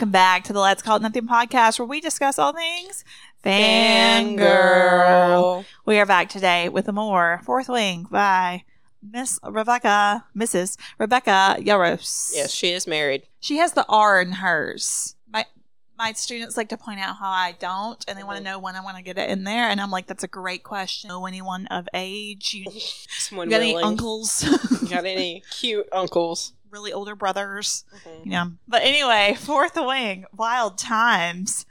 Welcome back to the Let's Call It Nothing podcast where we discuss all things fangirl. We are back today with a more Fourth Wing by Miss Rebecca, Mrs. Rebecca Yarros. Yes, she is married. She has the R in hers. My my students like to point out how I don't, and they want to mm-hmm. know when I want to get it in there. And I'm like, that's a great question. Know anyone of age? You, you Someone got any uncles? You got any cute uncles? Really older brothers? Mm-hmm. Yeah. But anyway, Fourth Wing, Wild Times.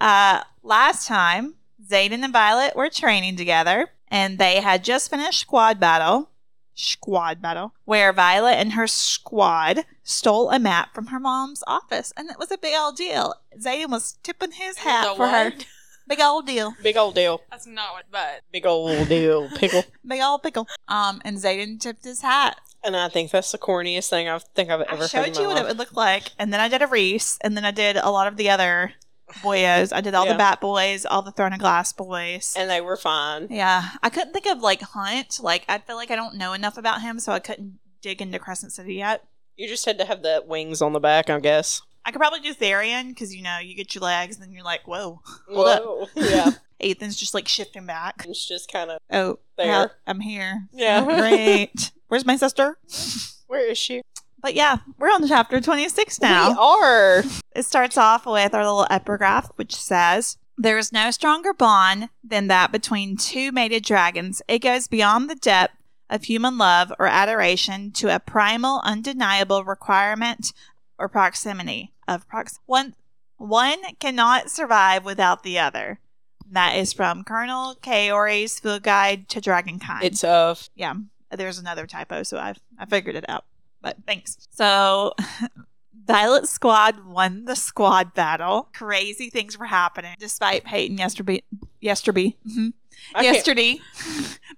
Uh, last time, Xaden and Violet were training together, and they had just finished squad battle. Squad battle, where Violet and her squad stole a map from her mom's office, and it was a big old deal. Xaden was tipping his hat The for her. Big old deal. Big old deal. That's not what, but Big old deal. Pickle. Big old pickle. Um, and Xaden tipped his hat. And I think that's the corniest thing I think I've ever I heard. showed you what it would look like, and then I did a Reese, and then I did a lot of the other boyos. I did all Yeah. the Bat Boys, all the Throne of Glass boys. And they were fine. yeah, I couldn't think of like Hunt. Like I feel like I don't know enough about him, so I couldn't dig into Crescent City yet. You just had to have the wings on the back, I guess. I could probably do Therian because you know you get your legs, and then you're like, whoa. Hold up. Whoa. Yeah. Ethan's just like shifting back. It's just kind of. Oh, There. I'm here. Yeah. great. Where's my sister? Where is she? But yeah, we're on chapter 26 now. We are. It starts off with our little epigraph, which says, There is no stronger bond than that between two mated dragons. It goes beyond the depth of human love or adoration to a primal, undeniable requirement or proximity of prox. One, one cannot survive without the other. That is from Colonel Kaori's Field Guide to Dragonkind It's of. yeah, there's another typo, so I've I figured it out. But thanks. So Violet Squad won the squad battle. Crazy things were happening despite Peyton yesterday yesterday mhm, yesterday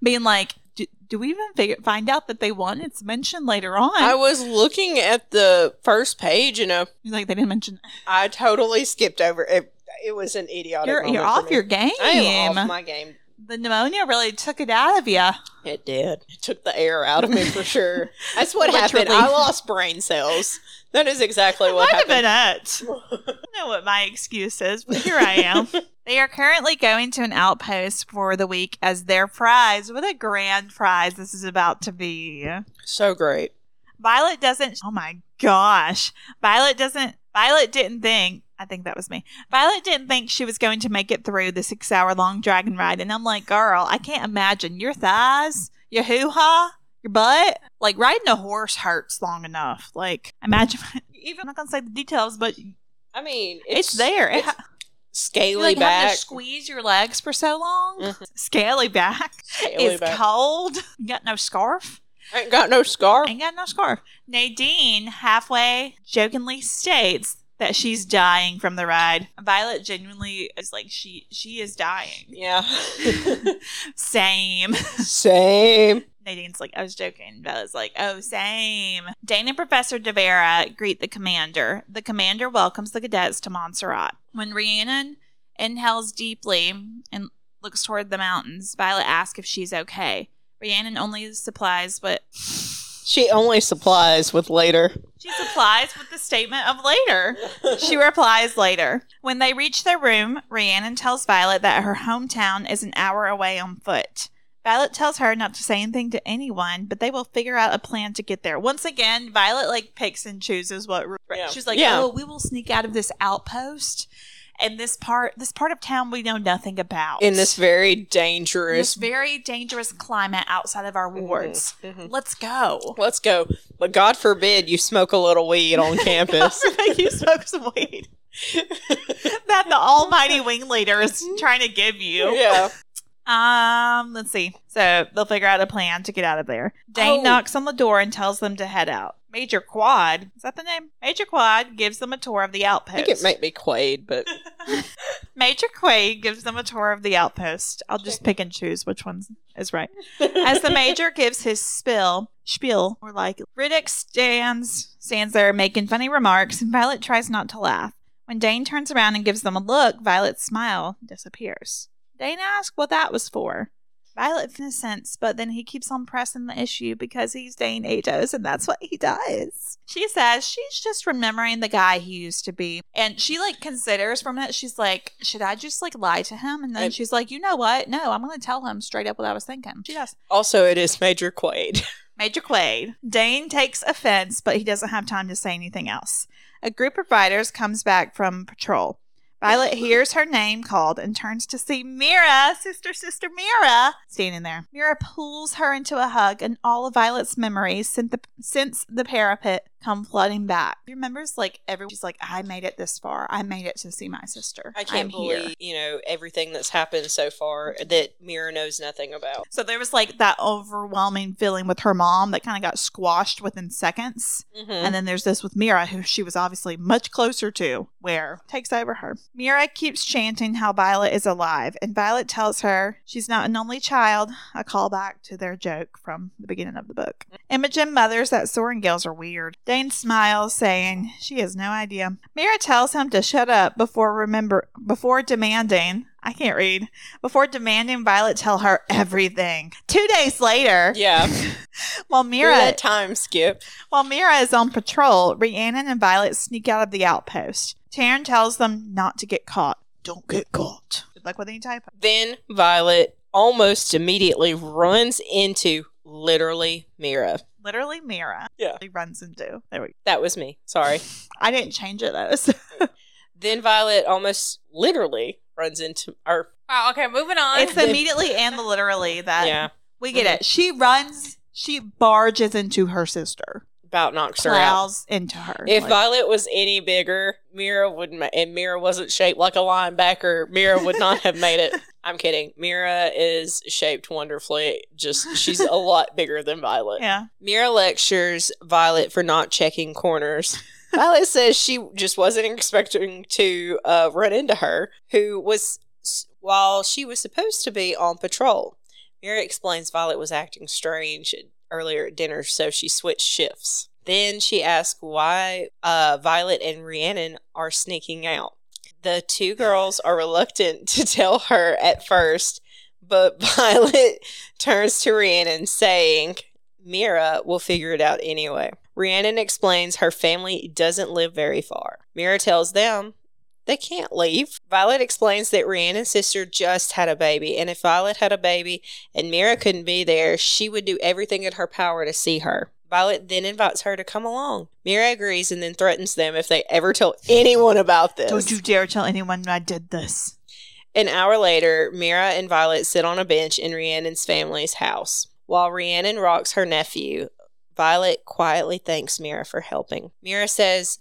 being like, do, do we even figure, find out that they won? It's mentioned later on. I was looking at the first page, you know, like they didn't mention. I totally skipped over it. It was an idiotic. You're you're off your game. I am off my game. The pneumonia really took it out of you. It did. It took the air out of me for sure. That's what happened. I lost brain cells. That is exactly what Might have been happened. it. I know what my excuse is, but here I am. they are currently going to an outpost for the week as their prize. What a grand prize this is about to be. so great. Violet doesn't. Oh my gosh. Violet doesn't. Violet didn't think. I think that was me. Violet didn't think she was going to make it through the six hour long dragon ride. And I'm like, girl, I can't imagine your thighs, your hoo ha, your butt. Like riding a horse hurts long enough. Like, imagine. Even I'm not going to say the details, but I mean, it's, there. It ha- scaly you like back. to squeeze your legs for so long. Mhm. Scaly back. Scaly It's back. cold. You got no scarf. Ain't got no scar. Ain't got no scarf. Nadine halfway jokingly states that she's dying from the ride. Violet genuinely is like she she is dying. Yeah. Same. Same. Nadine's like, I was joking. Violet's like, oh, same. Dain and Professor Devera greet the commander. The commander welcomes the cadets to Montserrat. When Rhiannon inhales deeply and looks toward the mountains, Violet asks if she's okay. Rhiannon only supplies what She only supplies with later. She supplies with the statement of later. She replies later. When they reach their room, Rhiannon tells Violet that her hometown is an hour away on foot. Violet tells her not to say anything to anyone, but they will figure out a plan to get there. Once again, Violet like picks and chooses what Yeah. she's like. Yeah. Oh, we will sneak out of this outpost, and this part, this part of town we know nothing about. In this very In this dangerous. very dangerous climate outside of our wards. mhm. Let's go. Let's go. But God forbid you smoke a little weed on campus. you smoke some weed. that the almighty wing leader is trying to give you. yeah. Um, let's see. So they'll figure out a plan to get out of there. Dain Oh. knocks on the door and tells them to head out. Major Quad, is that the name? Major Quad gives them a tour of the outpost. I think it might be Quaid, but Major Quaid gives them a tour of the outpost. I'll just pick and choose which one is right. As the major gives his spill, spiel, or like Ridoc stands stands there making funny remarks, and Violet tries not to laugh. When Dain turns around and gives them a look, Violet's smile disappears. Dain asks what that was for. Violet innocence, but then he keeps on pressing the issue because he's Dain Aetos, and that's what he does. She says she's just remembering the guy he used to be. And she like considers from it, she's like, should I just like lie to him? And then I- she's like, you know what? No, I'm gonna tell him straight up what I was thinking. She does. Also, it is Major Quaid. Major Quaid. Dain takes offense, but he doesn't have time to say anything else. A group of riders comes back from patrol. Violet hears her name called and turns to see Mira, sister, sister Mira, standing there. Mira pulls her into a hug, and all of Violet's memories since the, since the parapet come flooding back. She remembers like every. She's like, I made it this far. I made it to see my sister. I can't I'm believe, here." you know, everything that's happened so far that Mira knows nothing about. So there was like that overwhelming feeling with her mom that kind of got squashed within seconds. Mm-hmm. And then there's this with Mira, who she was obviously much closer to, where takes over her. Mira keeps chanting how Violet is alive, and Violet tells her she's not an only child, a callback to their joke from the beginning of the book. Imogen mothers that Sorrengails are weird. Dain smiles, saying she has no idea. Mira tells him to shut up before remember before demanding I can't read. Before demanding Violet tell her everything. Two days later, Yeah. while Mira, that time skip. while Mira is on patrol, Rhiannon and Violet sneak out of the outpost. Taryn tells them not to get caught. Don't get caught. Good luck with any typo. Then Violet almost immediately runs into literally Mira. Literally, Mira. Yeah. He runs into. There we go. That was me. Sorry. I didn't change it though. so- then Violet almost literally runs into our Wow. Okay, moving on. it's the immediately and the literally that yeah, we get it. Mm-hmm. She runs. She barges into her sister. About knocks her out. Into her. If Like, Violet was any bigger, Mira would ma- and Mira wasn't shaped like a linebacker, Mira would not have made it. I'm kidding. Mira is shaped wonderfully. Just she's a lot bigger than Violet. yeah. Mira lectures Violet for not checking corners. Violet says she just wasn't expecting to uh, run into her, who was, while she was supposed to be on patrol. Mira explains Violet was acting strange earlier at dinner, so she switched shifts. Then she asks why uh, Violet and Rhiannon are sneaking out. The two girls are reluctant to tell her at first, but Violet turns to Rhiannon saying, Mira will figure it out anyway. Rhiannon explains her family doesn't live very far. Mira tells them they can't leave. Violet explains that Rhiannon's sister just had a baby, and if Violet had a baby and Mira couldn't be there, she would do everything in her power to see her. Violet then invites her to come along. Mira agrees and then threatens them if they ever tell anyone about this. Don't you dare tell anyone I did this. An hour later, Mira and Violet sit on a bench in Rhiannon's family's house. While Rhiannon rocks her nephew, Violet quietly thanks Mira for helping. Mira says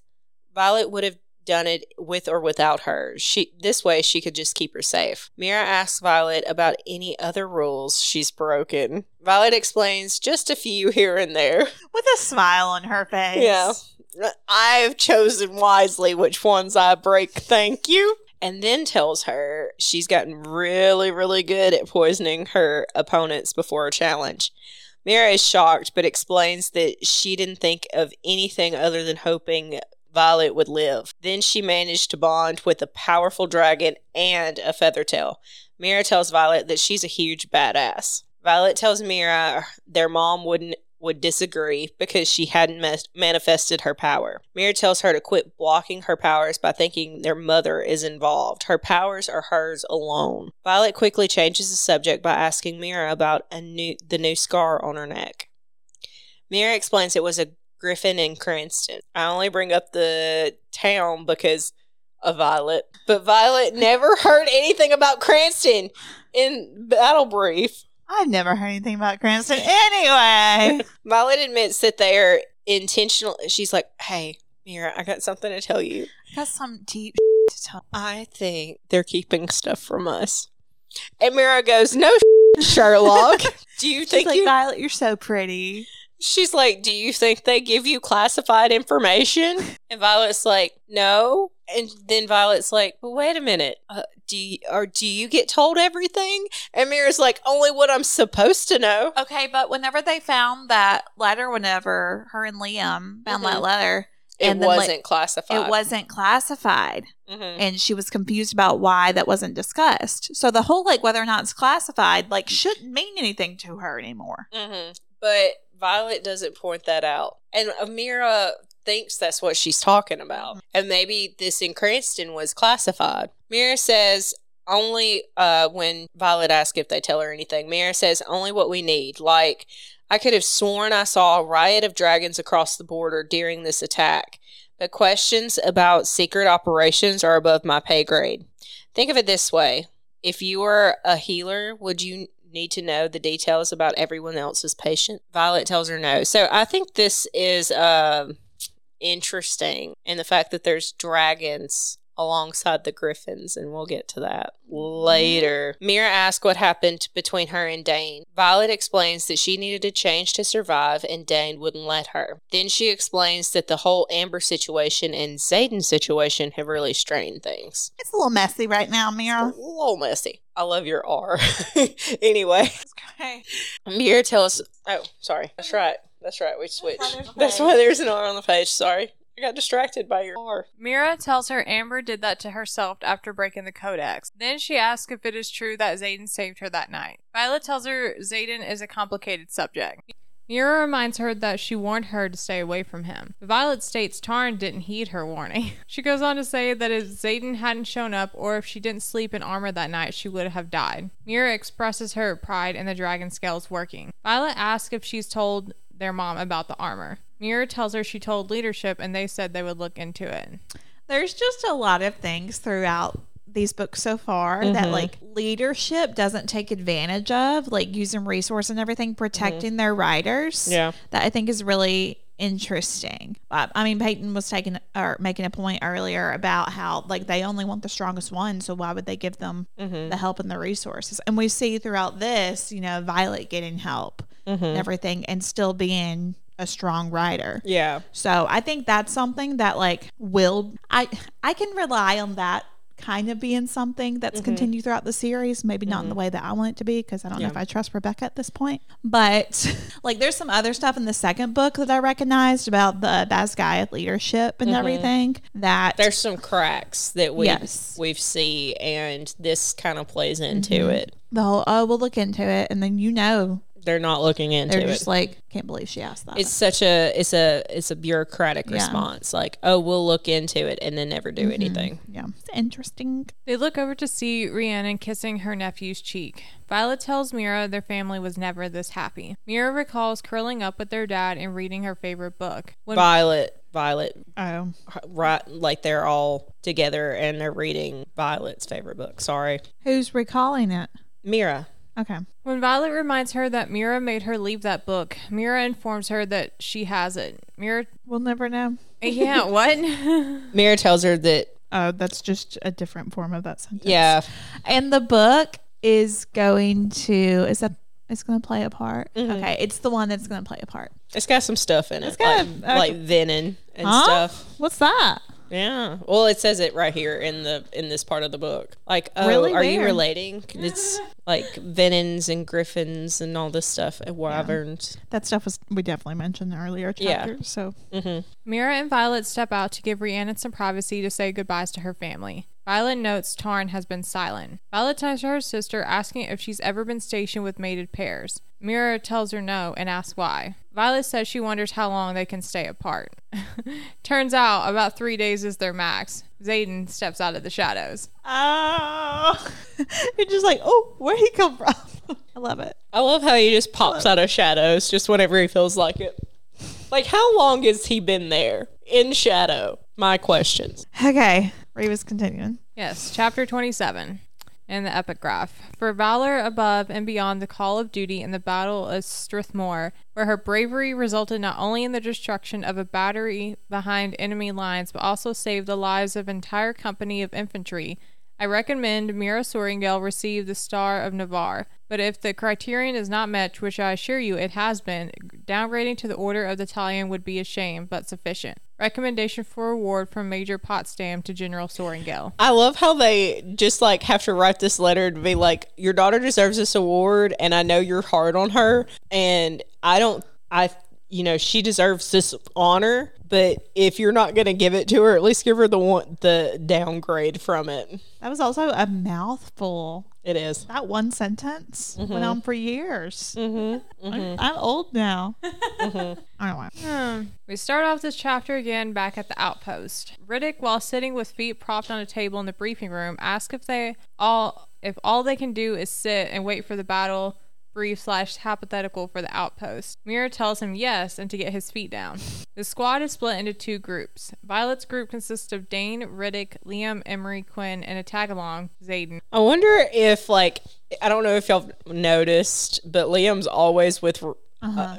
Violet would have done it with or without her. She this way she could just keep her safe. Mira asks Violet about any other rules she's broken. Violet explains just a few here and there. With a smile on her face. Yeah. I've chosen wisely which ones I break, thank you. And then tells her she's gotten really, really good at poisoning her opponents before a challenge. Mira is shocked, but explains that she didn't think of anything other than hoping Violet would live. Then she managed to bond with a powerful dragon and a feather tail. Mira tells Violet that she's a huge badass. Violet tells Mira their mom wouldn't would disagree because she hadn't mes- manifested her power. Mira tells her to quit blocking her powers by thinking their mother is involved. Her powers are hers alone. Violet quickly changes the subject by asking Mira about a new the new scar on her neck. Mira explains it was a griffin and Cranston. I only bring up the town because of Violet, but Violet never heard anything about Cranston in Battle Brief. I've never heard anything about Cranston anyway. Violet admits that they are intentional. She's like, "Hey, Mira, I got something to tell you. Got some deep to tell. I think they're keeping stuff from us." And Mira goes, "No, Sherlock. Do you She's think like, you?" Violet, you're so pretty. She's like, "Do you think they give you classified information?" And Violet's like, "No." And then Violet's like, "But wait a minute. Uh, do you, or do you get told everything?" And Mira's like, "Only what I'm supposed to know." Okay, but whenever they found that letter, whenever her and Liam found Mhm. that letter, It And then, like, wasn't classified. It wasn't classified. Mhm. and she was confused about why that wasn't discussed. So the whole like whether or not it's classified like shouldn't mean anything to her anymore. hmm But Violet doesn't point that out. And Amira thinks that's what she's talking about. And maybe this in Cranston was classified. Mira says only uh, when Violet asks if they tell her anything, Mira says only what we need. Like, I could have sworn I saw a riot of dragons across the border during this attack. But questions about secret operations are above my pay grade. Think of it this way if you were a healer, would you need to know the details about everyone else's patient? Violet tells her no. So I think this is um interesting in the fact that there's dragons alongside the griffins, and we'll get to that later. Mira asks what happened between her and Dain. Violet explains that she needed a change to survive, and Dain wouldn't let her. Then she explains that the whole Amber situation and Xaden situation have really strained things. It's a little messy right now, Mira. A little messy. I love your R. anyway, Okay. Mira tells. Oh, sorry. That's right. That's right. We switched. there's That's why there's an R on the page. Sorry. I got distracted by your R. Mira tells her Amber did that to herself after breaking the codex. Then she asks if it is true that Xaden saved her that night. Violet tells her Xaden is a complicated subject. Mira reminds her that she warned her to stay away from him. Violet states Tairn didn't heed her warning. She goes on to say that if Xaden hadn't shown up or if she didn't sleep in armor that night, she would have died. Mira expresses her pride in the dragon scales working. Violet asks if she's told their mom about the armor. Mira tells her she told leadership and they said they would look into it. There's just a lot of things throughout these books so far that Mhm. like leadership doesn't take advantage of, like using resource and everything, protecting their writers. Yeah. that I think is really interesting. I mean, Peyton was taking or making a point earlier about how like they only want the strongest one, so why would they give them Mm-hmm. the help and the resources? And we see throughout this, you know, Violet getting help Mm-hmm. and everything, and still being a strong writer. Yeah. So I think that's something that like will I I can rely on that kind of being something that's mm-hmm. continued throughout the series. Maybe not in the mm-hmm. way that I want it to be because I don't know if I trust Rebecca at this point. But like there's some other stuff in the second book that I recognized about the Basgiath leadership and mm-hmm. everything that There's some cracks that we Yes. we've see, and this kind of plays into it. the whole oh we'll look into it and then you know They're not looking into it. they're it. just like can't believe she asked that. it's such a it's a it's a bureaucratic Yeah. response. Like, oh, we'll look into it, and then never do mm-hmm. anything. yeah, it's interesting. They look over to see Rhiannon kissing her nephew's cheek. Violet tells Mira their family was never this happy. Mira recalls curling up with their dad and reading her favorite book. When Violet, Violet, Oh, right? Like they're all together and they're reading Violet's favorite book. Sorry, who's recalling it? Mira. Okay. When Violet reminds her that Mira made her leave that book, Mira informs her that she has it. Mira, We'll never know. Eh, yeah, what? Mira tells her that Oh, that's just a different form of that sentence. yeah, And the book is going to is that it's going to play a part. Mm-hmm. Okay, it's the one that's going to play a part. it's got some stuff in it, It's got like, a- like venom and Huh? stuff. What's that? Yeah. Well, it says it right here in the in this part of the book. Like, oh, Really? are you relating? It's like venons and griffins and all this stuff, and wyverns. That stuff was we definitely mentioned in earlier Yeah. So Mm-hmm. Mira and Violet step out to give Rhiannon some privacy to say goodbyes to her family. Violet notes Tairn has been silent. Violet turns to her sister, asking if she's ever been stationed with mated pairs. Mira tells her no and asks why. Violet says she wonders how long they can stay apart. Turns out about three days is their max. Xaden steps out of the shadows. Oh, you're just like, oh, where he come from? I love it. I love how he just pops out of shadows just whenever he feels like it. Like, how long has he been there in shadow? My questions. Okay, Reva's continuing. Yes, chapter 27 in the epigraph. For valor above and beyond the call of duty in the Battle of Strathmore, where her bravery resulted not only in the destruction of a battery behind enemy lines, but also saved the lives of an entire company of infantry, I recommend Mira Sorrengail receive the Star of Navarre. But if the criterion is not met, which I assure you it has been, downgrading to the Order of the Italian would be a shame, but sufficient. Recommendation for award from Major Potsdam to General Sorrengail. I love how they just like have to write this letter to be like, your daughter deserves this award, and I know you're hard on her, and I don't, I, you know, she deserves this honor, but if you're not going to give it to her, at least give her the one the downgrade from it. That was also a mouthful. It is. That one sentence went on for years. Mm-hmm. I'm, I'm old now. Anyway. Hmm. We start off this chapter again back at the outpost. Ridoc, while sitting with feet propped on a table in the briefing room, asks if they all if all they can do is sit and wait for the battle brief slash hypothetical for the outpost. Mira tells him yes and to get his feet down. The squad is split into two groups. Violet's group consists of Dain, Ridoc, Liam, Emery, Quinn, and a tag along, Xaden. I wonder if, like, I don't know if y'all noticed, but Liam's always with, uh,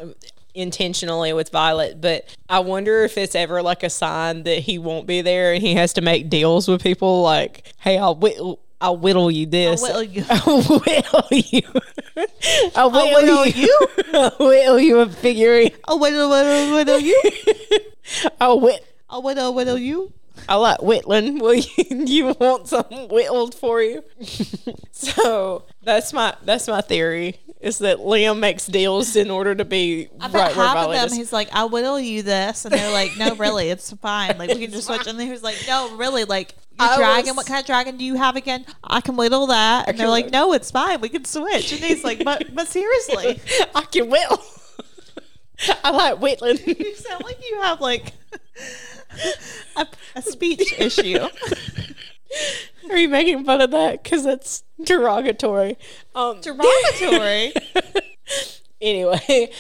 intentionally with Violet, but I wonder if it's ever like a sign that he won't be there and he has to make deals with people like, hey, I'll whittle. I'll whittle you this. whittle you. I'll whittle you. I'll whittle, whittle you. I'll whittle you a figurine. Oh, whittle, whittle, whittle you. I'll whit. Oh, whittle, whittle you. I like whittling. Will you, you want something whittled for you? so that's my that's my theory is that Liam makes deals in order to be I bet right half of them, is. he's like, I'll whittle you this. And they're like, no, really, it's fine. Like, we can just switch. And then he was like, no, really, like, your I dragon, was- what kind of dragon do you have again? I can whittle that. And they're like, no, it's fine. We can switch. And he's like, but, but seriously, I can whittle. I like whittling. you sound like you have like a, a speech issue. Are you making fun of that? Because that's derogatory. Um, Derogatory. anyway,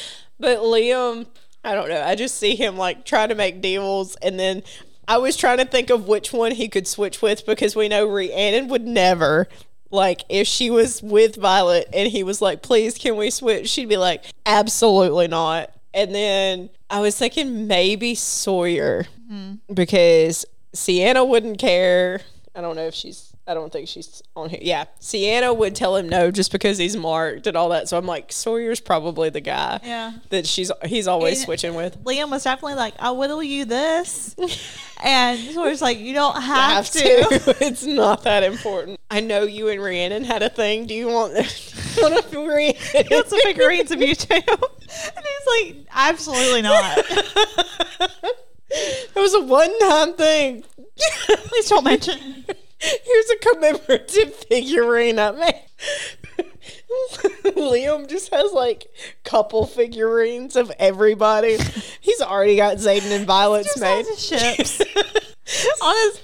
but Liam, I don't know. I just see him like trying to make deals, and then I was trying to think of which one he could switch with because we know Rhiannon would never. Like if she was with Violet and he was like, "Please, can we switch?" She'd be like, "Absolutely not." And then I was thinking maybe Sawyer mm-hmm. because Sienna wouldn't care. I don't know if she's. I don't think she's on here. Yeah, Sienna would tell him no just because he's marked and all that. So I'm like, Sawyer's probably the guy Yeah. that she's he's always And- switching with. Liam was definitely like, I'll whittle you this. And Sawyer's like, you don't have, have to. to. it's not that important. I know you and Rhiannon had a thing. Do you want one of Rhiannon? He wants some figurines of you too. And he's like, absolutely not. It was a one-time thing. Please don't mention. Here's a commemorative figurine I made. Liam just has like couple figurines of everybody. He's already got Xaden and Violet's made. ships. On his,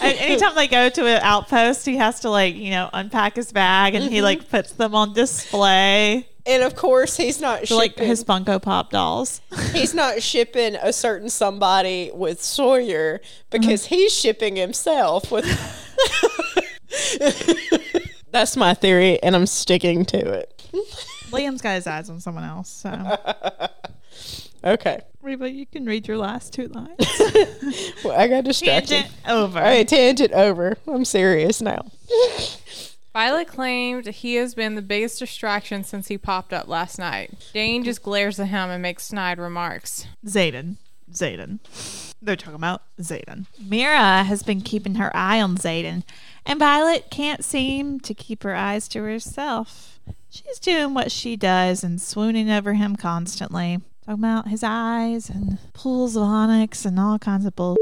anytime they go to an outpost, he has to like you know unpack his bag and he mm-hmm. like puts them on display. And of course, he's not They're like his Funko Pop dolls. he's not shipping a certain somebody with Sawyer because Mm-hmm. he's shipping himself with. That's my theory, and I'm sticking to it. Liam's got his eyes on someone else. So Okay, Reba, you can read your last two lines. well, I got distracted. Tangent over. All right, tangent over. I'm serious now. Violet claimed he has been the biggest distraction since he popped up last night. Dain just glares at him and makes snide remarks. Xaden. Xaden. They're talking about Xaden. Mira has been keeping her eye on Xaden, and Violet can't seem to keep her eyes to herself. She's doing what she does and swooning over him constantly. Talking about his eyes and pools of onyx and all kinds of bull.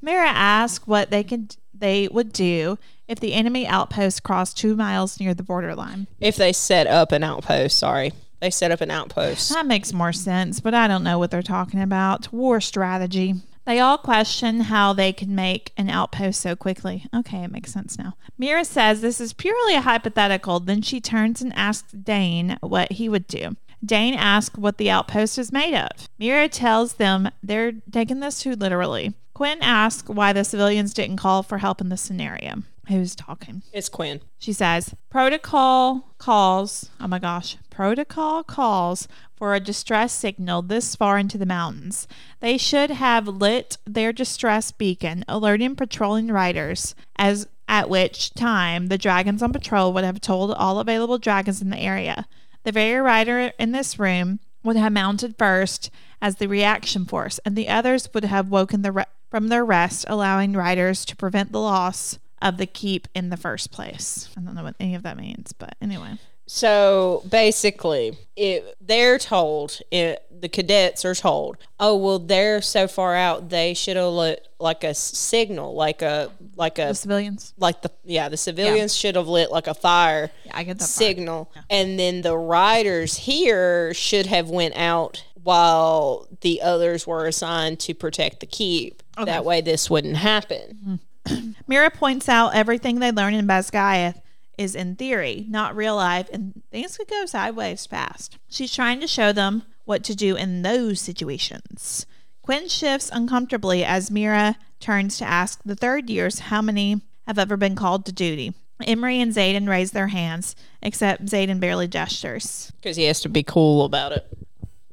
Mira asks what they can they would do if the enemy outpost crossed two miles near the borderline. If they set up an outpost, sorry, they set up an outpost. That makes more sense, but I don't know what they're talking about. War strategy. They all question how they can make an outpost so quickly. Okay, it makes sense now. Mira says this is purely a hypothetical. Then she turns and asks Dain what he would do. Dain asks what the outpost is made of. Mira tells them they're taking this too literally. Quinn asks why the civilians didn't call for help in this scenario. Who's talking? It's Quinn. She says, protocol calls, oh my gosh, protocol calls for a distress signal this far into the mountains. They should have lit their distress beacon, alerting patrolling riders, as at which time the dragons on patrol would have told all available dragons in the area. The very rider in this room would have mounted first as the reaction force, and the others would have woken the re- from their rest, allowing riders to prevent the loss of the keep in the first place. I don't know what any of that means, but anyway. So basically, it, they're told, it, the cadets are told, oh, well, they're so far out, they should have lit like a signal, like a, like a, The civilians. like the, yeah, the civilians should have lit like a fire Yeah, I get that. signal. And then the riders here should have went out while the others were assigned to protect the keep. That way this wouldn't happen. Mm-hmm. Mira points out everything they learn in Basgiath is in theory, not real life, and things could go sideways fast. She's trying to show them what to do in those situations. Quinn shifts uncomfortably as Mira turns to ask the third years how many have ever been called to duty. Emery and Xaden raise their hands, except Xaden barely gestures. Because he has to be cool about it.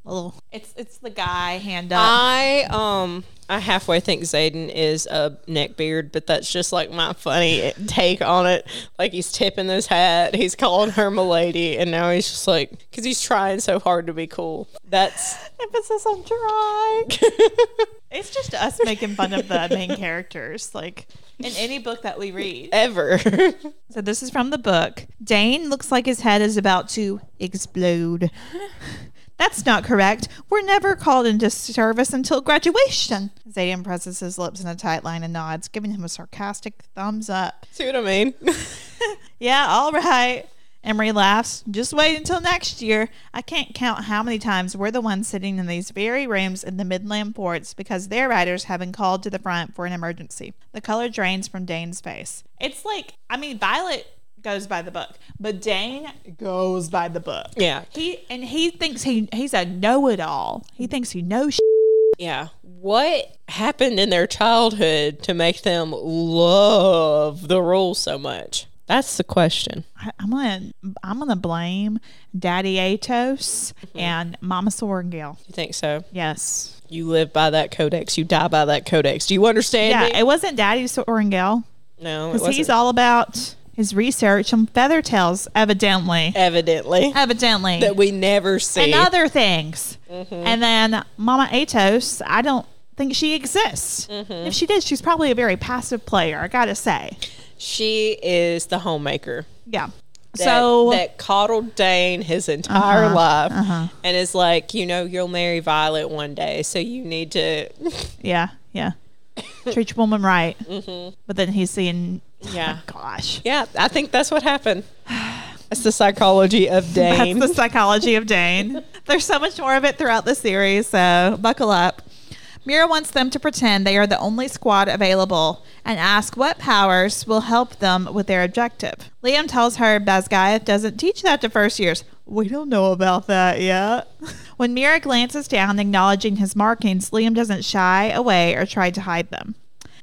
Little, it's it's the guy hand up. I um I halfway think Xaden is a neck beard, but that's just like my funny take on it. Like he's tipping his hat, he's calling her milady, and now he's just like because he's trying so hard to be cool. That's Emphasis on try. it's just us making fun of the main characters, like in any book that we read. ever. So this is from the book. Dain looks like his head is about to explode. That's not correct. We're never called into service until graduation. Xaden presses his lips in a tight line and nods, giving him a sarcastic thumbs up. See what I mean? Yeah, all right. Emery laughs. Just wait until next year. I can't count how many times we're the ones sitting in these very rooms in the Midland ports because their riders have been called to the front for an emergency. The color drains from Dain's face. It's like, I mean, Violet goes by the book, but Dain goes by the book. yeah, He and he thinks he he's a know-it-all. He thinks he knows. yeah. What happened in their childhood to make them love the rules so much? That's the question. I, I'm gonna I'm gonna blame Daddy Aetos mm-hmm. and Mama Sorrengail. You think so? Yes. You live by that codex. You die by that codex. Do you understand Yeah, me? it wasn't Daddy Sorrengail no, because he's all about his research on feather tails, evidently, evidently evidently, that we never see. and other things. Mm-hmm. And then Mama Aetos, I don't think she exists. Mm-hmm. If she did, she's probably a very passive player. I gotta say, she is the homemaker. yeah. That, so that coddled Dain his entire Uh-huh, life, uh-huh. and is like, you know, you'll marry Violet one day, so you need to. yeah, yeah, treat your woman right. Mm-hmm. But then he's seeing, Yeah. gosh. yeah, I think that's what happened. That's the psychology of Dain. That's the psychology of Dain. There's so much more of it throughout the series, so buckle up. Mira wants them to pretend they are the only squad available and ask what powers will help them with their objective. Liam tells her Basgiath doesn't teach that to first years. We don't know about that yet. When Mira glances down, acknowledging his markings, Liam doesn't shy away or try to hide them.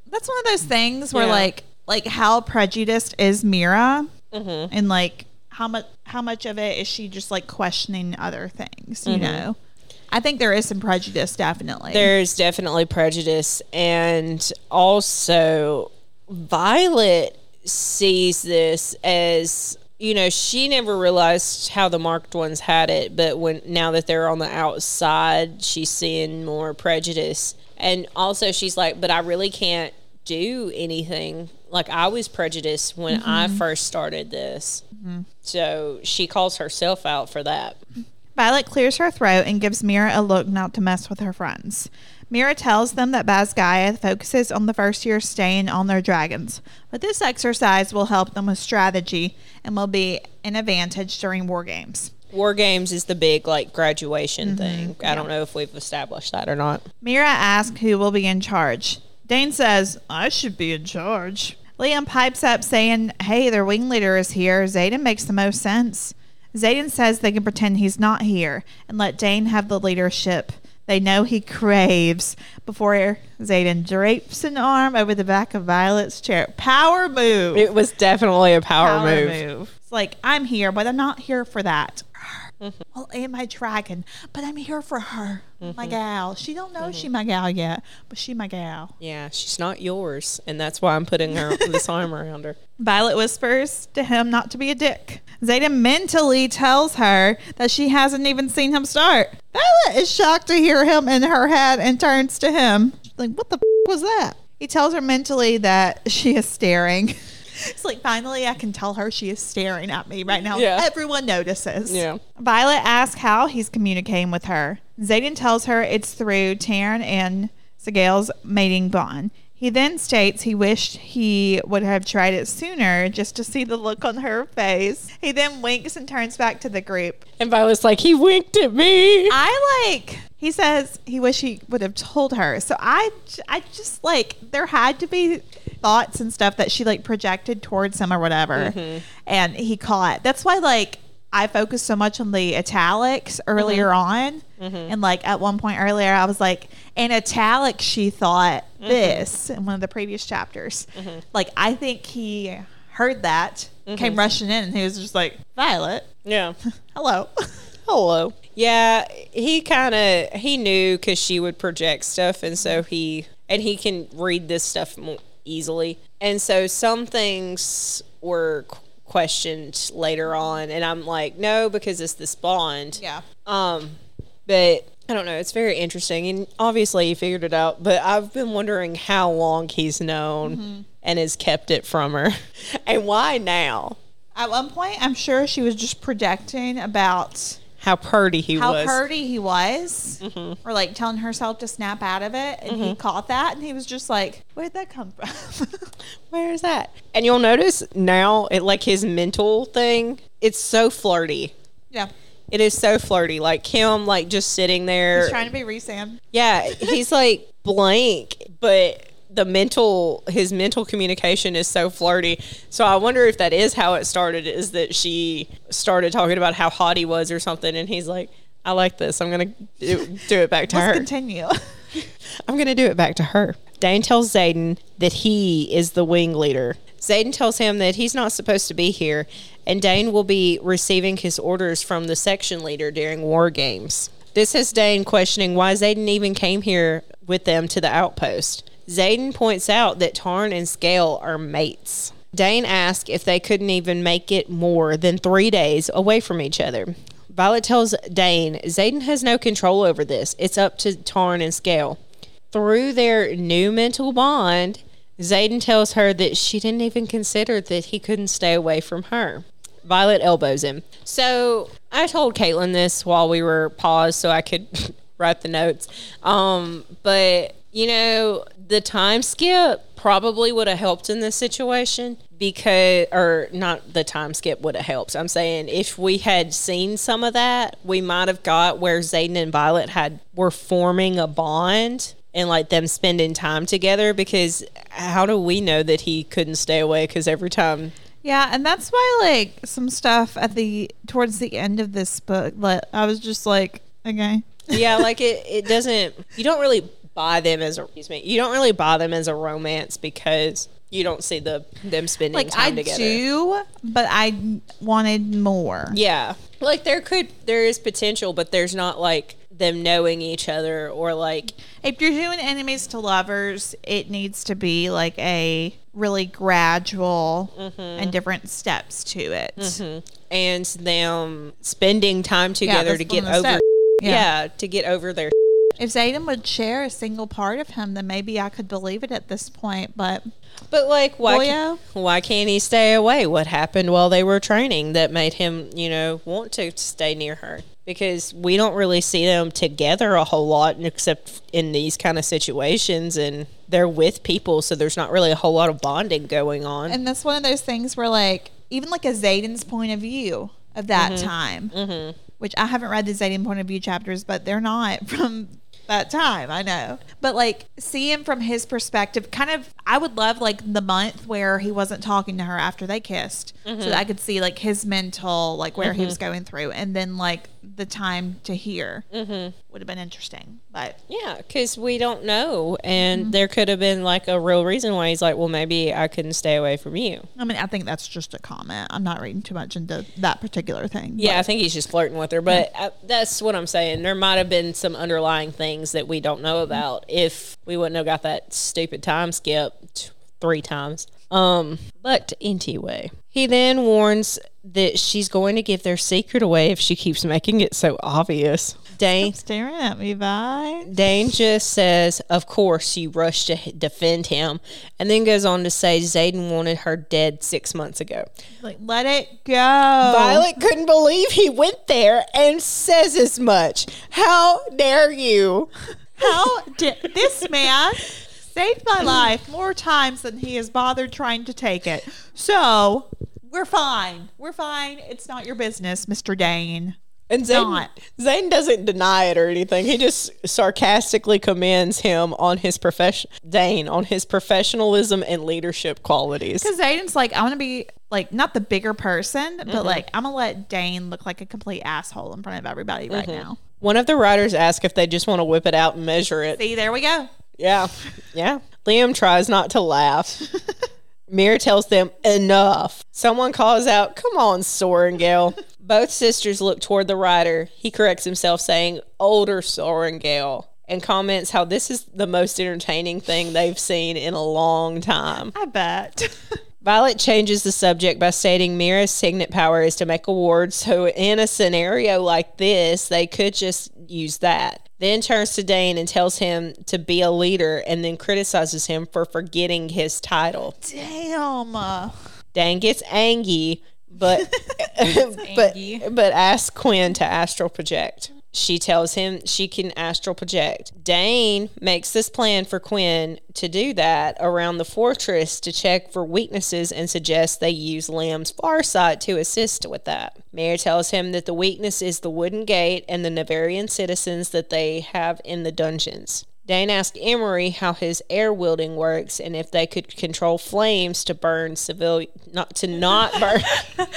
That's one of those things where, Yeah. like, like how prejudiced is Mira, Mm-hmm. and like how much how much of it is she just like questioning other things? You know, I think there is some prejudice, definitely. There's definitely prejudice, and also Violet sees this as you know she never realized how the marked ones had it, but when now that they're on the outside, she's seeing more prejudice, and also she's like, but I really can't do anything. Like I was prejudiced when I mm-hmm. first started this, mm-hmm. so she calls herself out for that. Violet clears her throat and gives Mira a look not to mess with her friends. Mira tells them that Basgiath focuses on the first year staying on their dragons, but this exercise will help them with strategy and will be an advantage during war games. War games is the big like graduation mm-hmm. thing. I don't know if we've established that or not. Mira asks who will be in charge. Dain says, I should be in charge. Liam pipes up saying, Hey, their wing leader is here. Xaden makes the most sense. Xaden says they can pretend he's not here and let Dain have the leadership they know he craves before Xaden drapes an arm over the back of Violet's chair. Power move. It was definitely a power, move. It's like, I'm here, but I'm not here for that. Mm-hmm. Well, I am my dragon, but I'm here for her, my mm-hmm. gal. She don't know she mm-hmm. my gal yet, but she my gal. Yeah, she's not yours, and that's why I'm putting her this arm around her. Violet whispers to him not to be a dick. Xaden mentally tells her that she hasn't even seen him start. Violet is shocked to hear him in her head and turns to him. She's like, what the f- was that? He tells her mentally that she is staring. It's like finally I can tell her she is staring at me right now. Yeah. Everyone notices. Yeah. Violet asks how he's communicating with her. Xaden tells her it's through Tairn and Sgaeyl's mating bond. He then states he wished he would have tried it sooner just to see the look on her face. He then winks and turns back to the group. And Violet's like, he winked at me. I like he says he wish he would have told her. So I I just like there had to be thoughts and stuff that she like projected towards him or whatever. Mm-hmm. And he caught. That's why like I focused so much on the italics earlier mm-hmm. on. Mm-hmm. And like at one point earlier I was like in italics she thought this in one of the previous chapters. Like I think he heard that, came rushing in and he was just like, Violet, Yeah. hello. Hello. Yeah, he kind of he knew because she would project stuff, and so he and he can read this stuff more easily, and so some things were qu- questioned later on, and I'm like, no, because it's this bond. yeah. Um, but I don't know. It's very interesting, and obviously he figured it out. But I've been wondering how long he's known and has kept it from her, and why now. At one point, I'm sure she was just projecting about How purdy he was. how was. purdy he was, or like telling herself to snap out of it. And he mm-hmm. caught that, and he was just like, "Where'd that come from?" Where is that? And you'll notice now, it like his mental thing. It's so flirty. yeah, It is so flirty. Like him, like just sitting there. he's trying to be Rhysand. yeah, he's like blank, but the mental, his mental communication is so flirty. So I wonder if that is how it started. Is that she started talking about how hot he was or something, and he's like, "I like this. I'm gonna do, do it back to her." continue. I'm going to do it back to her. Dain tells Xaden that he is the wing leader. Xaden tells him that he's not supposed to be here, and Dain will be receiving his orders from the section leader during war games. This has Dain questioning why Xaden even came here with them to the outpost. Xaden points out that Tairn and Sgaeyl are mates. Dain asks if they couldn't even make it more than three days away from each other. Violet tells Dain Xaden has no control over this. It's up to Tairn and Sgaeyl. Through their new mental bond, Xaden tells her that she didn't even consider that he couldn't stay away from her. Violet elbows him. So I told Caitlin this while we were paused so I could write the notes. Um, but you know, the time skip probably would have helped in this situation because or not the time skip would have helped. I'm saying if we had seen some of that, we might have got where Xaden and Violet had were forming a bond and like them spending time together because how do we know that he couldn't stay away because every time yeah, and that's why like some stuff at the towards the end of this book, like, I was just like, okay, yeah, like it, it doesn't. You don't really buy them as a. Excuse me. You don't really buy them as a romance because you don't see the them spending like time I together. do, but I wanted more. Yeah, like there could there is potential, but there's not like them knowing each other or like If you're doing enemies to lovers, it needs to be like a really gradual Mm-hmm. and different steps to it. and them spending time together that's to get one of the over. Yeah. Yeah. to get over their. If Xaden would share a single part of him, then maybe I could believe it at this point. But But like, why? Can, why can't he stay away? What happened while they were training that made him, you know, want to stay near her? Because we don't really see them together a whole lot, except in these kind of situations, and they're with people, so there's not really a whole lot of bonding going on. and that's one of those things where like even like a Xaden's point of view of that Mm-hmm. time, which I haven't read the Xaden point of view chapters, but they're not from that time. I know, but like see him from his perspective, kind of. I would love like the month where he wasn't talking to her after they kissed, Mm-hmm. so I could see like his mental, like where he was going through, and then like the time to hear Mm-hmm. would have been interesting. But Yeah, because we don't know, and there could have been like a real reason why he's like, well, maybe I couldn't stay away from you. I mean, I think that's just a comment. I'm not reading too much into that particular thing. Yeah, I think he's just flirting with her, but uh that's what I'm saying. There might have been some underlying things that we don't know about if we wouldn't have got that stupid time skip t- three times. Um, but anyway, he then warns that she's going to give their secret away if she keeps making it so obvious. Dain Staring at me, Vi. Dain just says, Of course, you rushed to defend him, and then goes on to say Xaden wanted her dead six months ago. Like, let it go. Violet couldn't believe he went there and says as much. How dare you? How did this man saved my life more times than he has bothered trying to take it? So we're fine. We're fine. It's not your business, Mr. Dain. And Zane, Not. Zane doesn't deny it or anything. He just sarcastically commends him on his profession, Dain, on his professionalism and leadership qualities. Because Xaden's like, I want to be like not the bigger person, but Mm-hmm. like I'm gonna let Dain look like a complete asshole in front of everybody right Mm-hmm. now. One of the writers asked if they just want to whip it out and measure it. See, there we go. Yeah, yeah. Liam tries not to laugh. Mira tells them enough. Someone calls out, "Come on, Sorrengail." Both sisters look toward the rider. He corrects himself, saying, "Older Sorrengail," and comments how this is the most entertaining thing they've seen in a long time. I bet. Violet changes the subject by stating Mira's signet power is to make awards, so in a scenario like this, they could just use that. Then turns to Dain and tells him to be a leader and then criticizes him for forgetting his title. Damn. Dain gets angry, but but but asks Quinn to astral project. She tells him she can astral project. Dain makes this plan for Quinn to do that around the fortress to check for weaknesses and suggests they use Liam's farsight to assist with that. Mary tells him that the weakness is the wooden gate and the Navarrian citizens that they have in the dungeons. Dain asks Emery how his air wielding works and if they could control flames to burn civilian, not to not burn,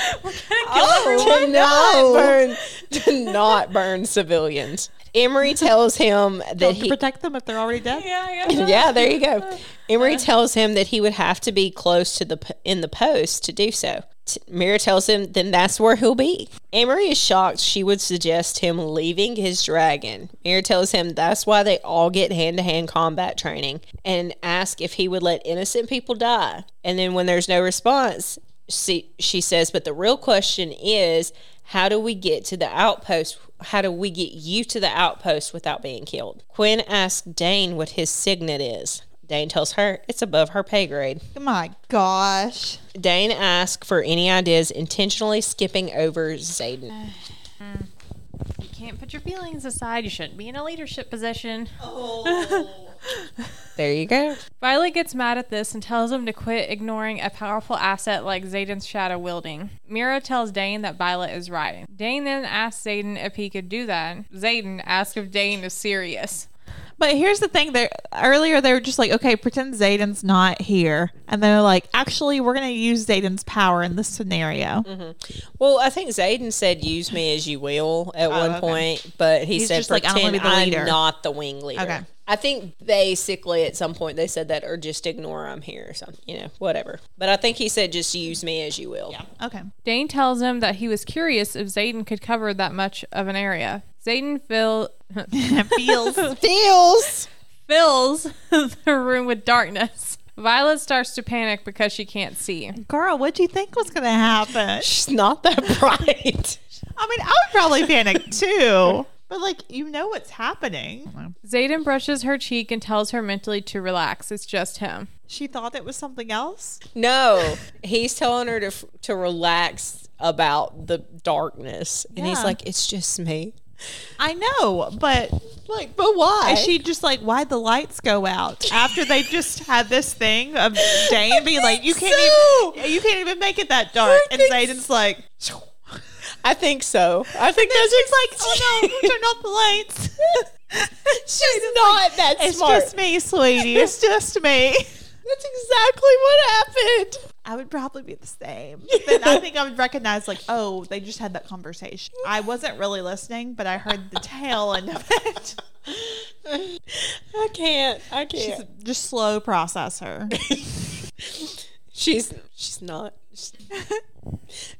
Oh, to not burn, to not burn civilians. Emery tells him that to he, protect them if they're already dead. Yeah, yeah. yeah, there you go. Emery tells him that he would have to be close to the in the post to do so. Mira tells him then that's where he'll be. Amory is shocked she would suggest him leaving his dragon. Mira tells him that's why they all get hand to hand combat training and ask if he would let innocent people die. And then when there's no response, she, she says, but the real question is how do we get to the outpost? How do we get you to the outpost without being killed? Quinn asks Dain what his signet is. Dain tells her it's above her pay grade. My gosh. Dain asks for any ideas, intentionally skipping over Xaden. You can't put your feelings aside. You shouldn't be in a leadership position. Oh. There you go. Violet gets mad at this and tells him to quit ignoring a powerful asset like Xaden's shadow wielding. Mira tells Dain that Violet is right. Dain then asks Xaden if he could do that. Xaden asks if Dain is serious. But here's the thing: they earlier they were just like, okay, pretend Xaden's not here, and they're like, actually, we're gonna use Xaden's power in this scenario. Mm-hmm. Well, I think Xaden said "use me as you will" at oh, one okay. point, but he He's said just like, I don't wanna "pretend be the I'm not the wing leader." Okay. I think basically at some point they said that, or just ignore I'm here or something, you know, whatever. But I think he said just use me as you will. Yeah. Okay. Dain tells him that he was curious if Xaden could cover that much of an area. Xaden fill, Feels. Feels. fills the room with darkness. Violet starts to panic because she can't see. Girl, what do you think was gonna happen? She's not that bright. I mean, I would probably panic too. But like, you know what's happening. Xaden brushes her cheek and tells her mentally to relax. It's just him. She thought it was something else. no, he's telling her to to relax about the darkness, and he's like, "It's just me." I know, but Like, but why? is she just like, why'd the lights go out after they just had this thing of Dain being like, you can't so. even, you can't even make it that dark, and think Xaden's like, I think so. I think that's she's like, oh no, turn off the lights. She's not that smart. It's just me, sweetie. It's just me. That's exactly what happened. I would probably be the same. Then I think I would recognize, like, oh, they just had that conversation. I wasn't really listening, but I heard the tail end of it. I can't. I can't. just slow processor. She's she's not. She's-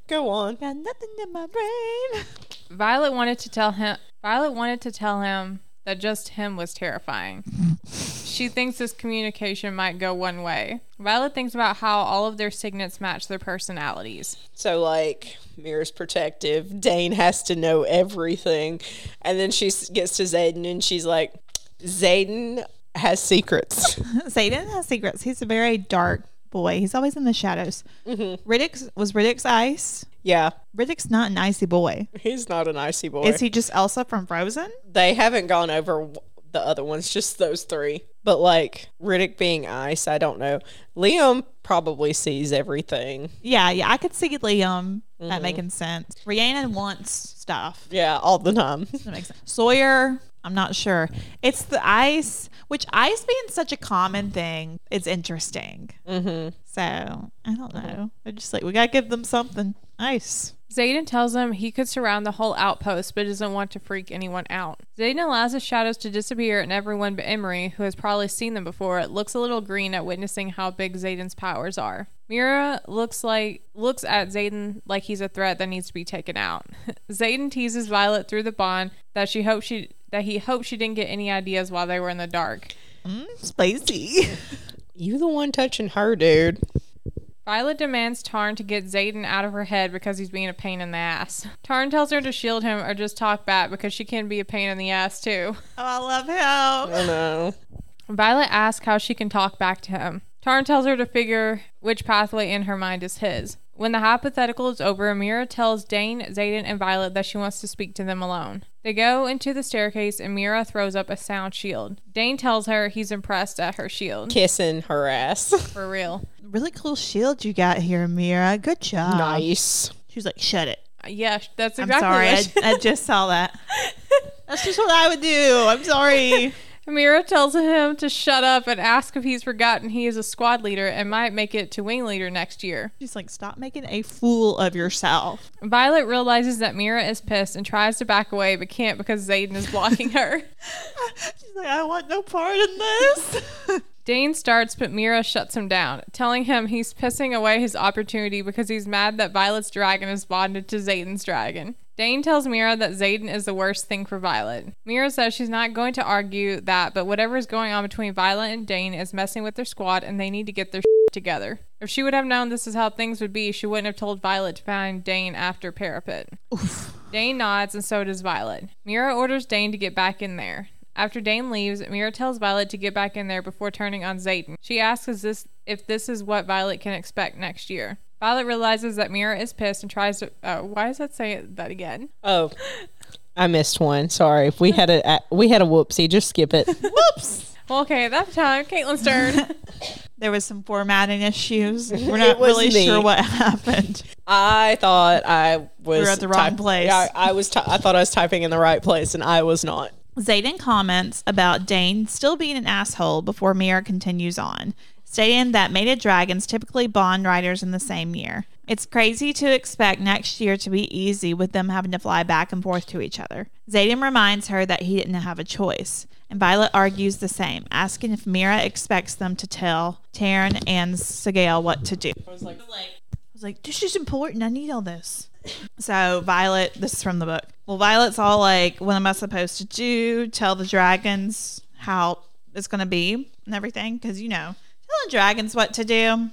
Go on. Got nothing in my brain. Violet wanted to tell him Violet wanted to tell him that just him was terrifying. she thinks this communication might go one way. Violet thinks about how all of their signets match their personalities. So, like, Mira's protective. Dain has to know everything. And then she gets to Xaden and she's like, Xaden has secrets. Xaden has secrets. He's a very dark boy. He's always in the shadows. Mm-hmm. Ridoc's was Ridoc's ice. Yeah, Ridoc's not an icy boy. he's not an icy boy. Is he just Elsa from Frozen? they haven't gone over the other ones, just those three. But, like, Ridoc being ice, I don't know. Liam probably sees everything. Yeah, yeah. I could see Liam. Mm-hmm. That making sense. Rhiannon wants stuff. Yeah, all the time. That makes sense. Sawyer, I'm not sure. It's the ice, which ice being such a common thing, it's interesting. mm-hmm. So I don't know. They're just like we gotta give them something. Ice. Xaden tells him he could surround the whole outpost, but doesn't want to freak anyone out. Xaden allows the shadows to disappear, and everyone but Emery, who has probably seen them before, looks a little green at witnessing how big Xaden's powers are. Mira looks like looks at Xaden like he's a threat that needs to be taken out. Xaden teases Violet through the bond that she hopes she that he hoped she didn't get any ideas while they were in the dark. Mm, spicy. You the one touching her, dude. Violet demands Tairn to get Xaden out of her head because he's being a pain in the ass. Tairn tells her to shield him or just talk back because she can be a pain in the ass too. oh, I love him. I know. Violet asks how she can talk back to him. Tairn tells her to figure which pathway in her mind is his. When the hypothetical is over, Amira tells Dain, Xaden, and Violet that she wants to speak to them alone. They go into the staircase and Mira throws up a sound shield. Dain tells her he's impressed at her shield. Kissing her ass. For real. Really cool shield you got here, Mira. Good job. nice. She's like, "Shut it." Uh, yeah, that's exactly I'm exactly sorry. what I, I just saw that. That's just what I would do. I'm sorry. Mira tells him to shut up and ask if he's forgotten he is a squad leader and might make it to wing leader next year. She's like, "Stop making a fool of yourself." Violet realizes that Mira is pissed and tries to back away but can't because Xaden is blocking her. She's like, "I want no part in this." Dain starts, but Mira shuts him down, telling him he's pissing away his opportunity because he's mad that Violet's dragon is bonded to Xaden's dragon. Dain tells Mira that Xaden is the worst thing for Violet. Mira says she's not going to argue that, but whatever is going on between Violet and Dain is messing with their squad and they need to get their shit together. If she would have known this is how things would be, she wouldn't have told Violet to find Dain after Parapet. Oof. Dain nods and so does Violet. Mira orders Dain to get back in there. After Dain leaves, Mira tells Violet to get back in there before turning on Xaden. She asks is this, if this is what Violet can expect next year. Violet realizes that Mira is pissed and tries to. Uh, why does that say that again? Oh, I missed one. Sorry. If we had a a- we had a whoopsie, just skip it. Whoops. Well, okay, at that time, Caitlin's turn. There was some formatting issues. We're not really me. sure what happened. I thought I was were at the wrong place. I, I was. Ty- I thought I was typing in the right place, and I was not. Xaden comments about Dain still being an asshole before Mira continues on, stating that mated dragons typically bond riders in the same year. It's crazy to expect next year to be easy with them having to fly back and forth to each other. Xaden reminds her that he didn't have a choice, and Violet argues the same, asking if Mira expects them to tell Tairn and Sgaeyl what to do. I was like, I was like, this is important. I need all this. So Violet, this is from the book. Well, Violet's all like, "What am I supposed to do? Tell the dragons how it's going to be and everything?" Because you know, telling dragons what to do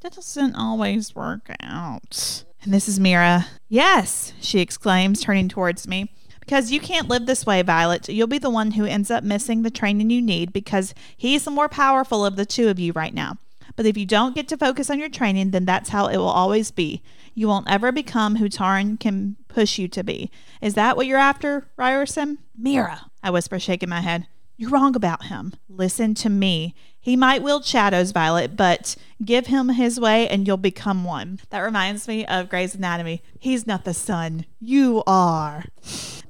that doesn't always work out. And this is Mira. Yes, she exclaims, turning towards me. Because you can't live this way, Violet. You'll be the one who ends up missing the training you need because he's the more powerful of the two of you right now. But if you don't get to focus on your training, then that's how it will always be. You won't ever become who Tairn can push you to be. Is that what you're after, Riorson? Mira, I whisper, shaking my head. You're wrong about him. Listen to me. He might wield shadows, Violet, but give him his way and you'll become one. That reminds me of Grey's Anatomy. He's not the sun. You are.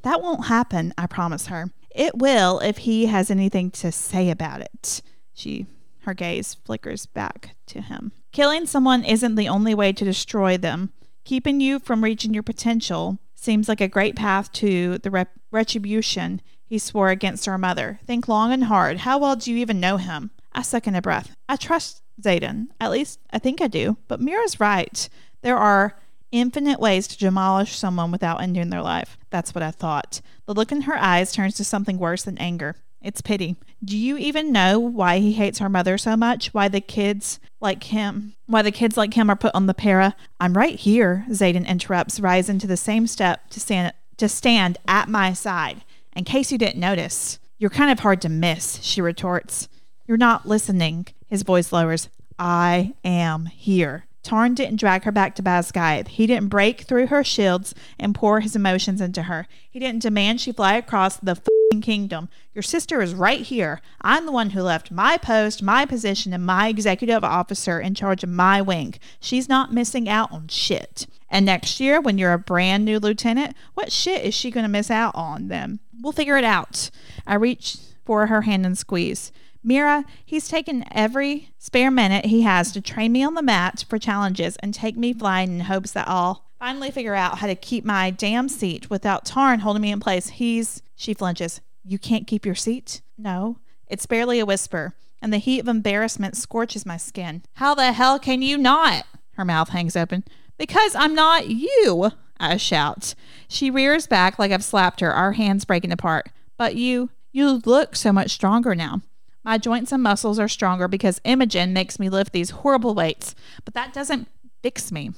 That won't happen, I promise her. It will if he has anything to say about it. She her gaze flickers back to him. Killing someone isn't the only way to destroy them. Keeping you from reaching your potential seems like a great path to the rep- retribution he swore against our mother. Think long and hard. How well do you even know him? I second a breath. I trust Zayden. At least I think I do. But Mira's right. There are infinite ways to demolish someone without ending their life. That's what I thought. The look in her eyes turns to something worse than anger. It's pity. Do you even know why he hates her mother so much? Why the kids like him, why the kids like him are put on the para? I'm right here, Xaden interrupts, rising to the same step to stand to stand at my side. In case you didn't notice, you're kind of hard to miss, she retorts. You're not listening. His voice lowers. I am here. Tairn didn't drag her back to Basgiath. He didn't break through her shields and pour his emotions into her. He didn't demand she fly across the kingdom. Your sister is right here. I'm the one who left my post, my position, and my executive officer in charge of my wing. She's not missing out on shit. And next year, when you're a brand new lieutenant, what shit is she going to miss out on then? We'll figure it out. I reach for her hand and squeeze. Mira, he's taken every spare minute he has to train me on the mat for challenges and take me flying in hopes that I'll finally figure out how to keep my damn seat without Tairn holding me in place. He's. She flinches. You can't keep your seat? No. It's barely a whisper, and the heat of embarrassment scorches my skin. How the hell can you not? Her mouth hangs open. Because I'm not you, I shout. She rears back like I've slapped her, our hands breaking apart. But you, you look so much stronger now. My joints and muscles are stronger because Imogen makes me lift these horrible weights, but that doesn't fix me.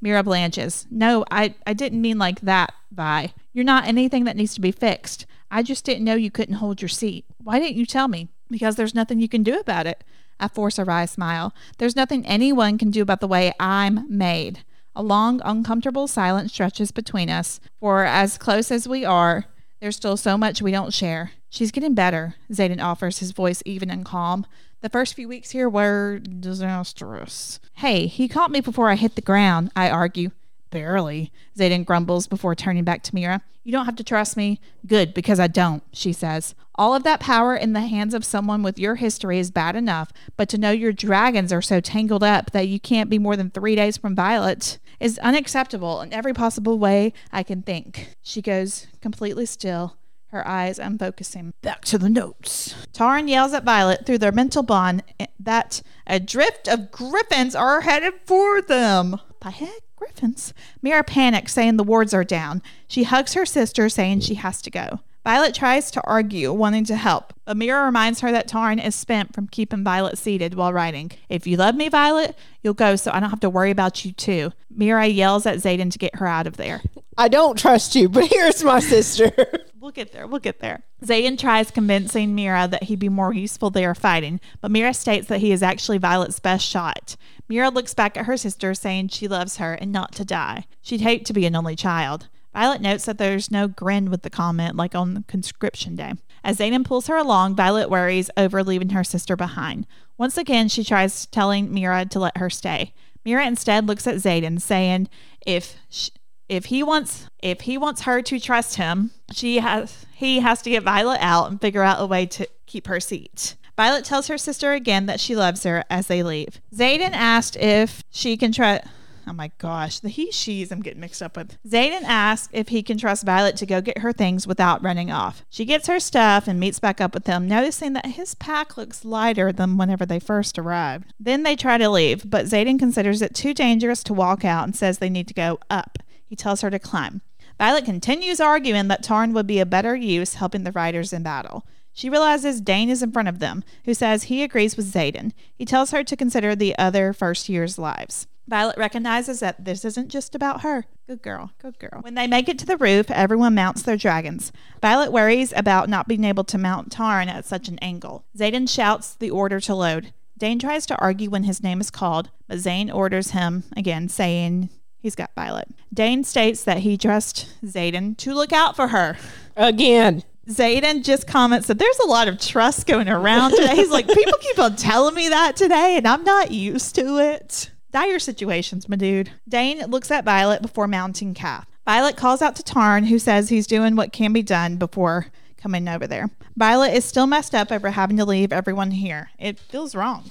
Mira blanches. No, I, I didn't mean like that, Vi. You're not anything that needs to be fixed. I just didn't know you couldn't hold your seat. Why didn't you tell me? Because there's nothing you can do about it. I force a wry smile. There's nothing anyone can do about the way I'm made. A long, uncomfortable silence stretches between us, for as close as we are, there's still so much we don't share. She's getting better, Xaden offers, his voice even and calm. The first few weeks here were disastrous. Hey, he caught me before I hit the ground, I argue. Barely, Xaden grumbles before turning back to Mira. You don't have to trust me. Good, because I don't, she says. All of that power in the hands of someone with your history is bad enough, but to know your dragons are so tangled up that you can't be more than three days from Violet is unacceptable in every possible way I can think. She goes completely still, her eyes unfocusing. Back to the notes. Tairn yells at Violet through their mental bond that a drift of griffins are headed for them. By heck, griffins. Mira panics, saying the wards are down. She hugs her sister, saying she has to go. Violet tries to argue, wanting to help, but Mira reminds her that Tairn is spent from keeping Violet seated while writing. If you love me, Violet, you'll go so I don't have to worry about you too. Mira yells at Xaden to get her out of there. I don't trust you, but here's my sister. we'll get there. We'll get there. Xaden tries convincing Mira that he'd be more useful there fighting, but Mira states that he is actually Violet's best shot. Mira looks back at her sister, saying she loves her and not to die. She'd hate to be an only child. Violet notes that there's no grin with the comment like on conscription day. As Xaden pulls her along, Violet worries over leaving her sister behind. Once again, she tries telling Mira to let her stay. Mira instead looks at Xaden, saying if she, if he wants if he wants her to trust him, she has he has to get Violet out and figure out a way to keep her seat. Violet tells her sister again that she loves her as they leave. Xaden asked if she can trust Oh my gosh, the he she's I'm getting mixed up with. Xaden asks if he can trust Violet to go get her things without running off. She gets her stuff and meets back up with him, noticing that his pack looks lighter than whenever they first arrived. Then they try to leave, but Xaden considers it too dangerous to walk out and says they need to go up. He tells her to climb. Violet continues arguing that Tairn would be a better use helping the riders in battle. She realizes Dain is in front of them, who says he agrees with Xaden. He tells her to consider the other first year's lives. Violet recognizes that this isn't just about her. Good girl, good girl. When they make it to the roof, everyone mounts their dragons. Violet worries about not being able to mount Tairn at such an angle. Xaden shouts the order to load. Dain tries to argue when his name is called, but Zane orders him again, saying he's got Violet. Dain states that he trusts Xaden to look out for her. Again. Xaden just comments that there's a lot of trust going around today. He's like, people keep on telling me that today, and I'm not used to it. Dire situations, my dude. Dain looks at Violet before mounting Cath. Violet calls out to Tairn, who says he's doing what can be done before coming over there. Violet is still messed up over having to leave everyone here. It feels wrong.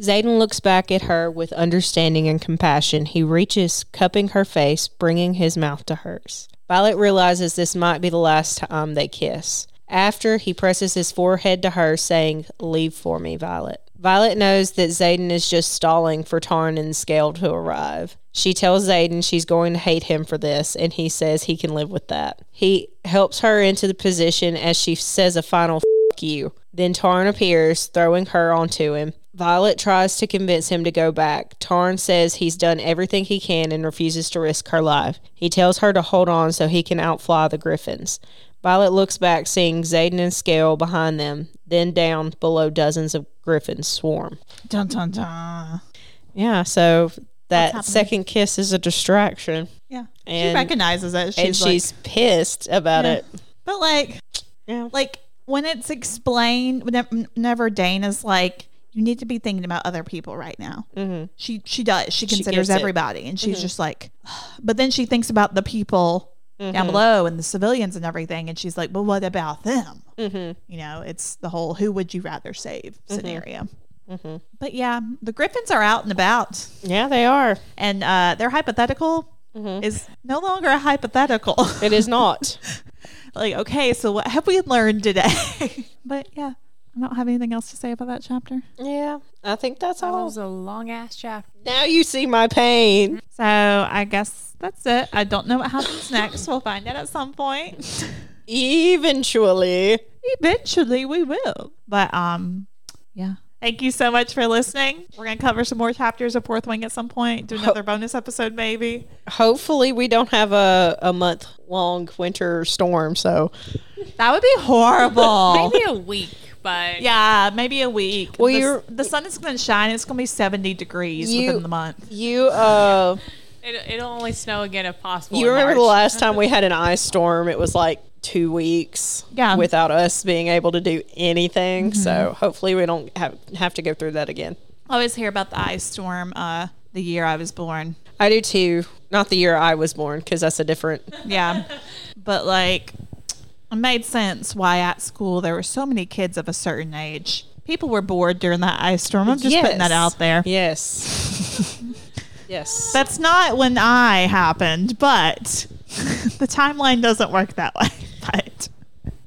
Xaden looks back at her with understanding and compassion. He reaches, cupping her face, bringing his mouth to hers. Violet realizes this might be the last time they kiss. After, he presses his forehead to her, saying, Leave for me, Violet. Violet knows that Xaden is just stalling for Tairn and Sgaeyl to arrive. She tells Xaden she's going to hate him for this, and he says he can live with that. He helps her into the position as she says a final fuck you. Then Tairn appears, throwing her onto him. Violet tries to convince him to go back. Tairn says he's done everything he can and refuses to risk her life. He tells her to hold on so he can outfly the griffins. Violet looks back, seeing Xaden and Sgaeyl behind them. Then down below, dozens of griffins swarm. Dun dun dun. Yeah, so that second kiss is a distraction. Yeah. she And- recognizes it. She's and like, she's pissed about Yeah. it. but like, Yeah. like when it's explained, whenever, whenever Dana's like, you need to be thinking about other people right now. Mm-hmm. She she does. She She considers it. everybody, and she's just like, but then she thinks about the people down below and the civilians and everything, and she's like, but what about them? Mm-hmm. You know, it's the whole "who would you rather save" scenario. But yeah, the Griffins are out and about, Yeah, they are. and uh, their hypothetical is no longer a hypothetical. It is not. like, okay, so what have we learned today? but yeah, I don't have anything else to say about that chapter. yeah, I think that's That all. was a long ass chapter. Now you see my pain. So I guess that's it. I don't know what happens next. We'll find out at some point. Eventually. Eventually we will. But um yeah. Thank you so much for listening. We're gonna cover some more chapters of Fourth Wing at some point. Do another bonus episode maybe. Hopefully, we don't have a, a month long winter storm. So, That would be horrible. Maybe a week, but Yeah, maybe a week. Well, the, you're- the sun is going to shine. It's going to be 70 degrees You- within the month. you, uh, it, it'll only snow again if possible. you remember the last time we had an ice storm? It was like two weeks Yeah. without us being able to do anything. Mm-hmm. So, hopefully, we don't have, have to go through that again. I always hear about the ice storm uh, the year I was born. I do too. Not the year I was born, because that's a different. Yeah. but like, it made sense why at school there were so many kids of a certain age. People were bored during that ice storm. I'm just putting that out there. Yes. yes. That's not when I happened, but the timeline doesn't work that way. But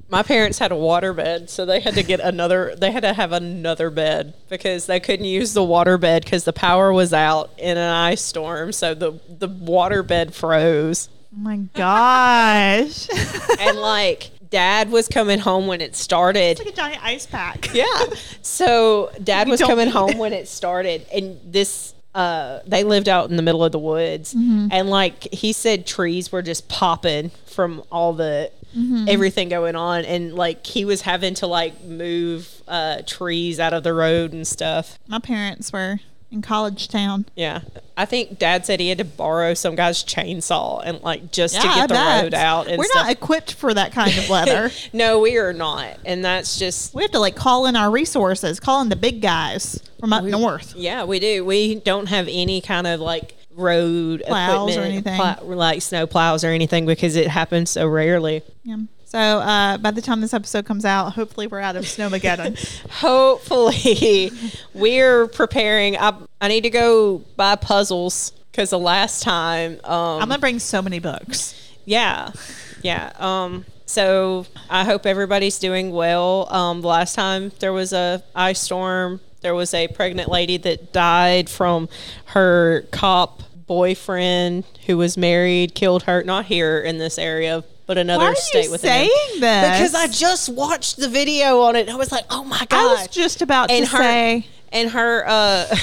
My parents had a water bed, so they had to get another. They had to have another bed because they couldn't use the water bed because the power was out in an ice storm. So the the water bed froze, oh my gosh. and like dad was coming home when it started. like a giant ice pack. Yeah. So dad was coming home when it started, and this. Uh, they lived out in the middle of the woods, Mm-hmm. and like he said, trees were just popping from all the Mm-hmm. everything going on, and like he was having to like move uh, trees out of the road and stuff. My parents were in college town. Yeah, I think Dad said he had to borrow some guy's chainsaw and like just to I get the bet. road out. And We're stuff. not equipped for that kind of weather. no, we are not, and that's just we have to like call in our resources, call in the big guys from up north. Yeah, we do. We don't have any kind of like road Plows or equipment, anything. plow- like snow plows or anything because it happens so rarely. Yeah. So uh, by the time this episode comes out, hopefully we're out of Snowmageddon. Hopefully, we're preparing. I, I need to go buy puzzles because the last time, um, I'm gonna bring so many books. yeah, yeah. Um, so I hope everybody's doing well. Um, the last time there was a ice storm, there was a pregnant lady that died from her cop boyfriend who was married killed her. Not here in this area, but another Why are state you within. saying it. this? Because I just watched the video on it. and I was like, oh my god! I was just about and to her say and her uh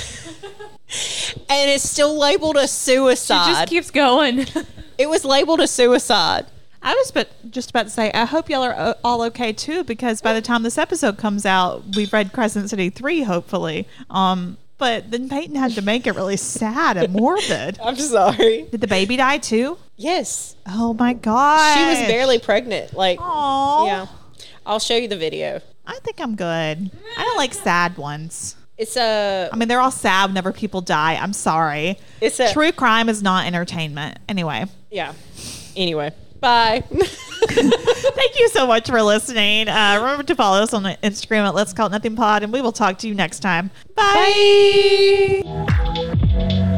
and it's still labeled a suicide. It suicide. just keeps going. it was labeled a suicide. I was but just about to say I hope y'all are uh, all okay too because by the time this episode comes out, we've read Crescent City three, hopefully. Um, but then Peyton had to make it really sad and morbid. I'm sorry. Did the baby die too? Yes. Oh my god, She was barely pregnant. Like Aww. yeah. I'll show you the video. I think I'm good. I don't like sad ones. It's a I mean, they're all sad whenever people die. I'm sorry. it's a True crime is not entertainment. Anyway, yeah. Anyway, bye. thank you so much for listening. Uh, remember to follow us on Instagram at Let's Call It Nothing Pod, and we will talk to you next time. Bye. bye.